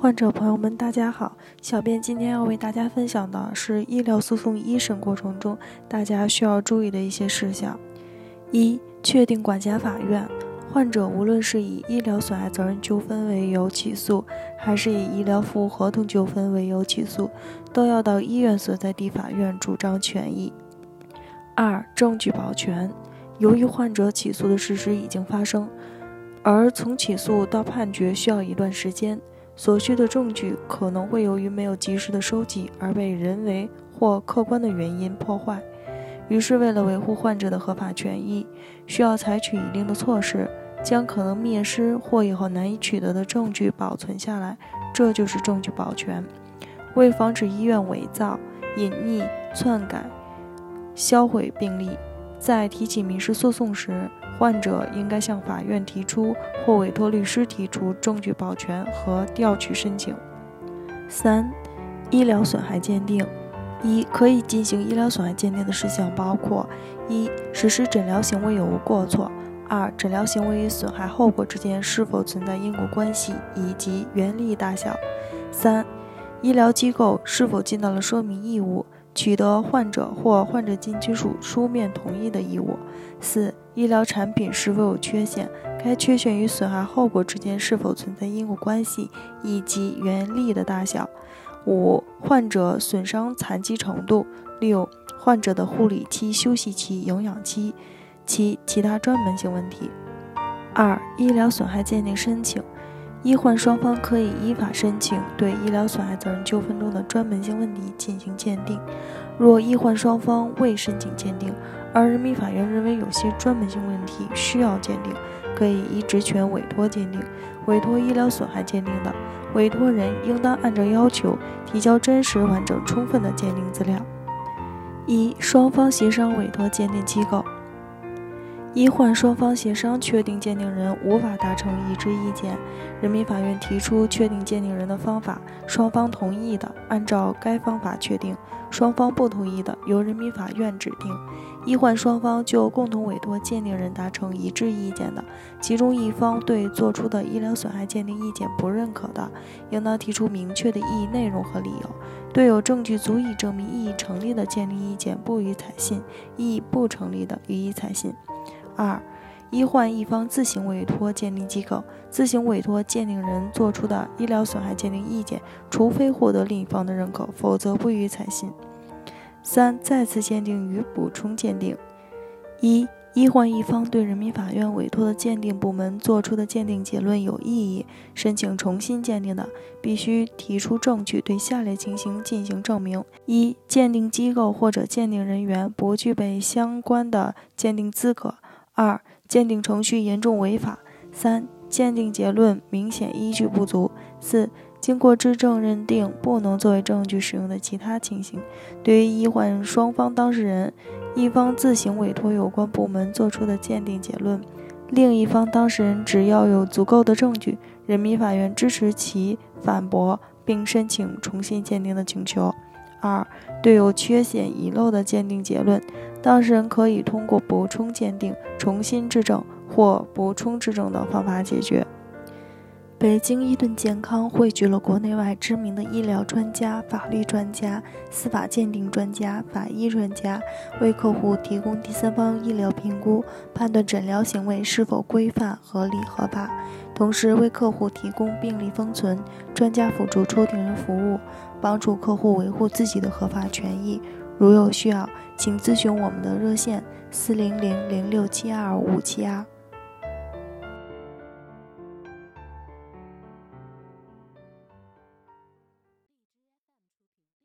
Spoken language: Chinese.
患者朋友们，大家好。小编今天要为大家分享的是医疗诉讼一审过程中大家需要注意的一些事项。一、确定管辖法院。患者无论是以医疗损害责任纠纷为由起诉，还是以医疗服务合同纠纷为由起诉，都要到医院所在地法院主张权益。二、证据保全。由于患者起诉的事实已经发生，而从起诉到判决需要一段时间。所需的证据可能会由于没有及时的收集而被人为或客观的原因破坏，于是为了维护患者的合法权益，需要采取一定的措施，将可能灭失或以后难以取得的证据保存下来，这就是证据保全。为防止医院伪造、隐匿、篡改、销毁病历，在提起民事诉讼时。患者应该向法院提出或委托律师提出证据保全和调取申请。三、医疗损害鉴定。一、可以进行医疗损害鉴定的事项包括：一、实施诊疗行为有无过错；二、诊疗行为与损害后果之间是否存在因果关系以及原利益大小；三、医疗机构是否尽到了说明义务。取得患者或患者近亲属书面同意的义务。四、医疗产品是否有缺陷，该缺陷与损害后果之间是否存在因果关系，以及原力的大小。五、患者损伤残疾程度。六、患者的护理期、休息期、营养期。七、其他专门性问题。二、医疗损害鉴定申请。医患双方可以依法申请对医疗损害责任纠纷中的专门性问题进行鉴定。若医患双方未申请鉴定，而人民法院认为有些专门性问题需要鉴定，可以依职权委托鉴定。委托医疗损害鉴定的委托人应当按照要求提交真实、完整、充分的鉴定资料。一、双方协商委托鉴定机构。医患双方协商确定鉴定人无法达成一致意见，人民法院提出确定鉴定人的方法，双方同意的按照该方法确定，双方不同意的由人民法院指定。医患双方就共同委托鉴定人达成一致意见的，其中一方对作出的医疗损害鉴定意见不认可的，应当提出明确的异议内容和理由。对有证据足以证明异议成立的鉴定意见不予采信，异议不成立的予以采信。二、医患一方自行委托鉴定机构，自行委托鉴定人作出的医疗损害鉴定意见，除非获得另一方的认可，否则不予采信。三、再次鉴定与补充鉴定。一、医患一方对人民法院委托的鉴定部门作出的鉴定结论有异议，申请重新鉴定的，必须提出证据对下列情形进行证明：一、鉴定机构或者鉴定人员不具备相关的鉴定资格。二、鉴定程序严重违法；三、鉴定结论明显依据不足；四、经过质证认定不能作为证据使用的其他情形。对于医患双方当事人，一方自行委托有关部门作出的鉴定结论，另一方当事人只要有足够的证据，人民法院支持其反驳并申请重新鉴定的请求。二、对有缺陷遗漏的鉴定结论，当事人可以通过补充鉴定、重新质证或补充质证等方法解决。北京伊顿健康汇聚了国内外知名的医疗专家、法律专家、司法鉴定专家、法医专家，为客户提供第三方医疗评估，判断诊疗行为是否规范、合理、合法，同时为客户提供病历封存、专家辅助出庭人服务。帮助客户维护自己的合法权益。如有需要，请咨询我们的热线：四零零零六七二五七二。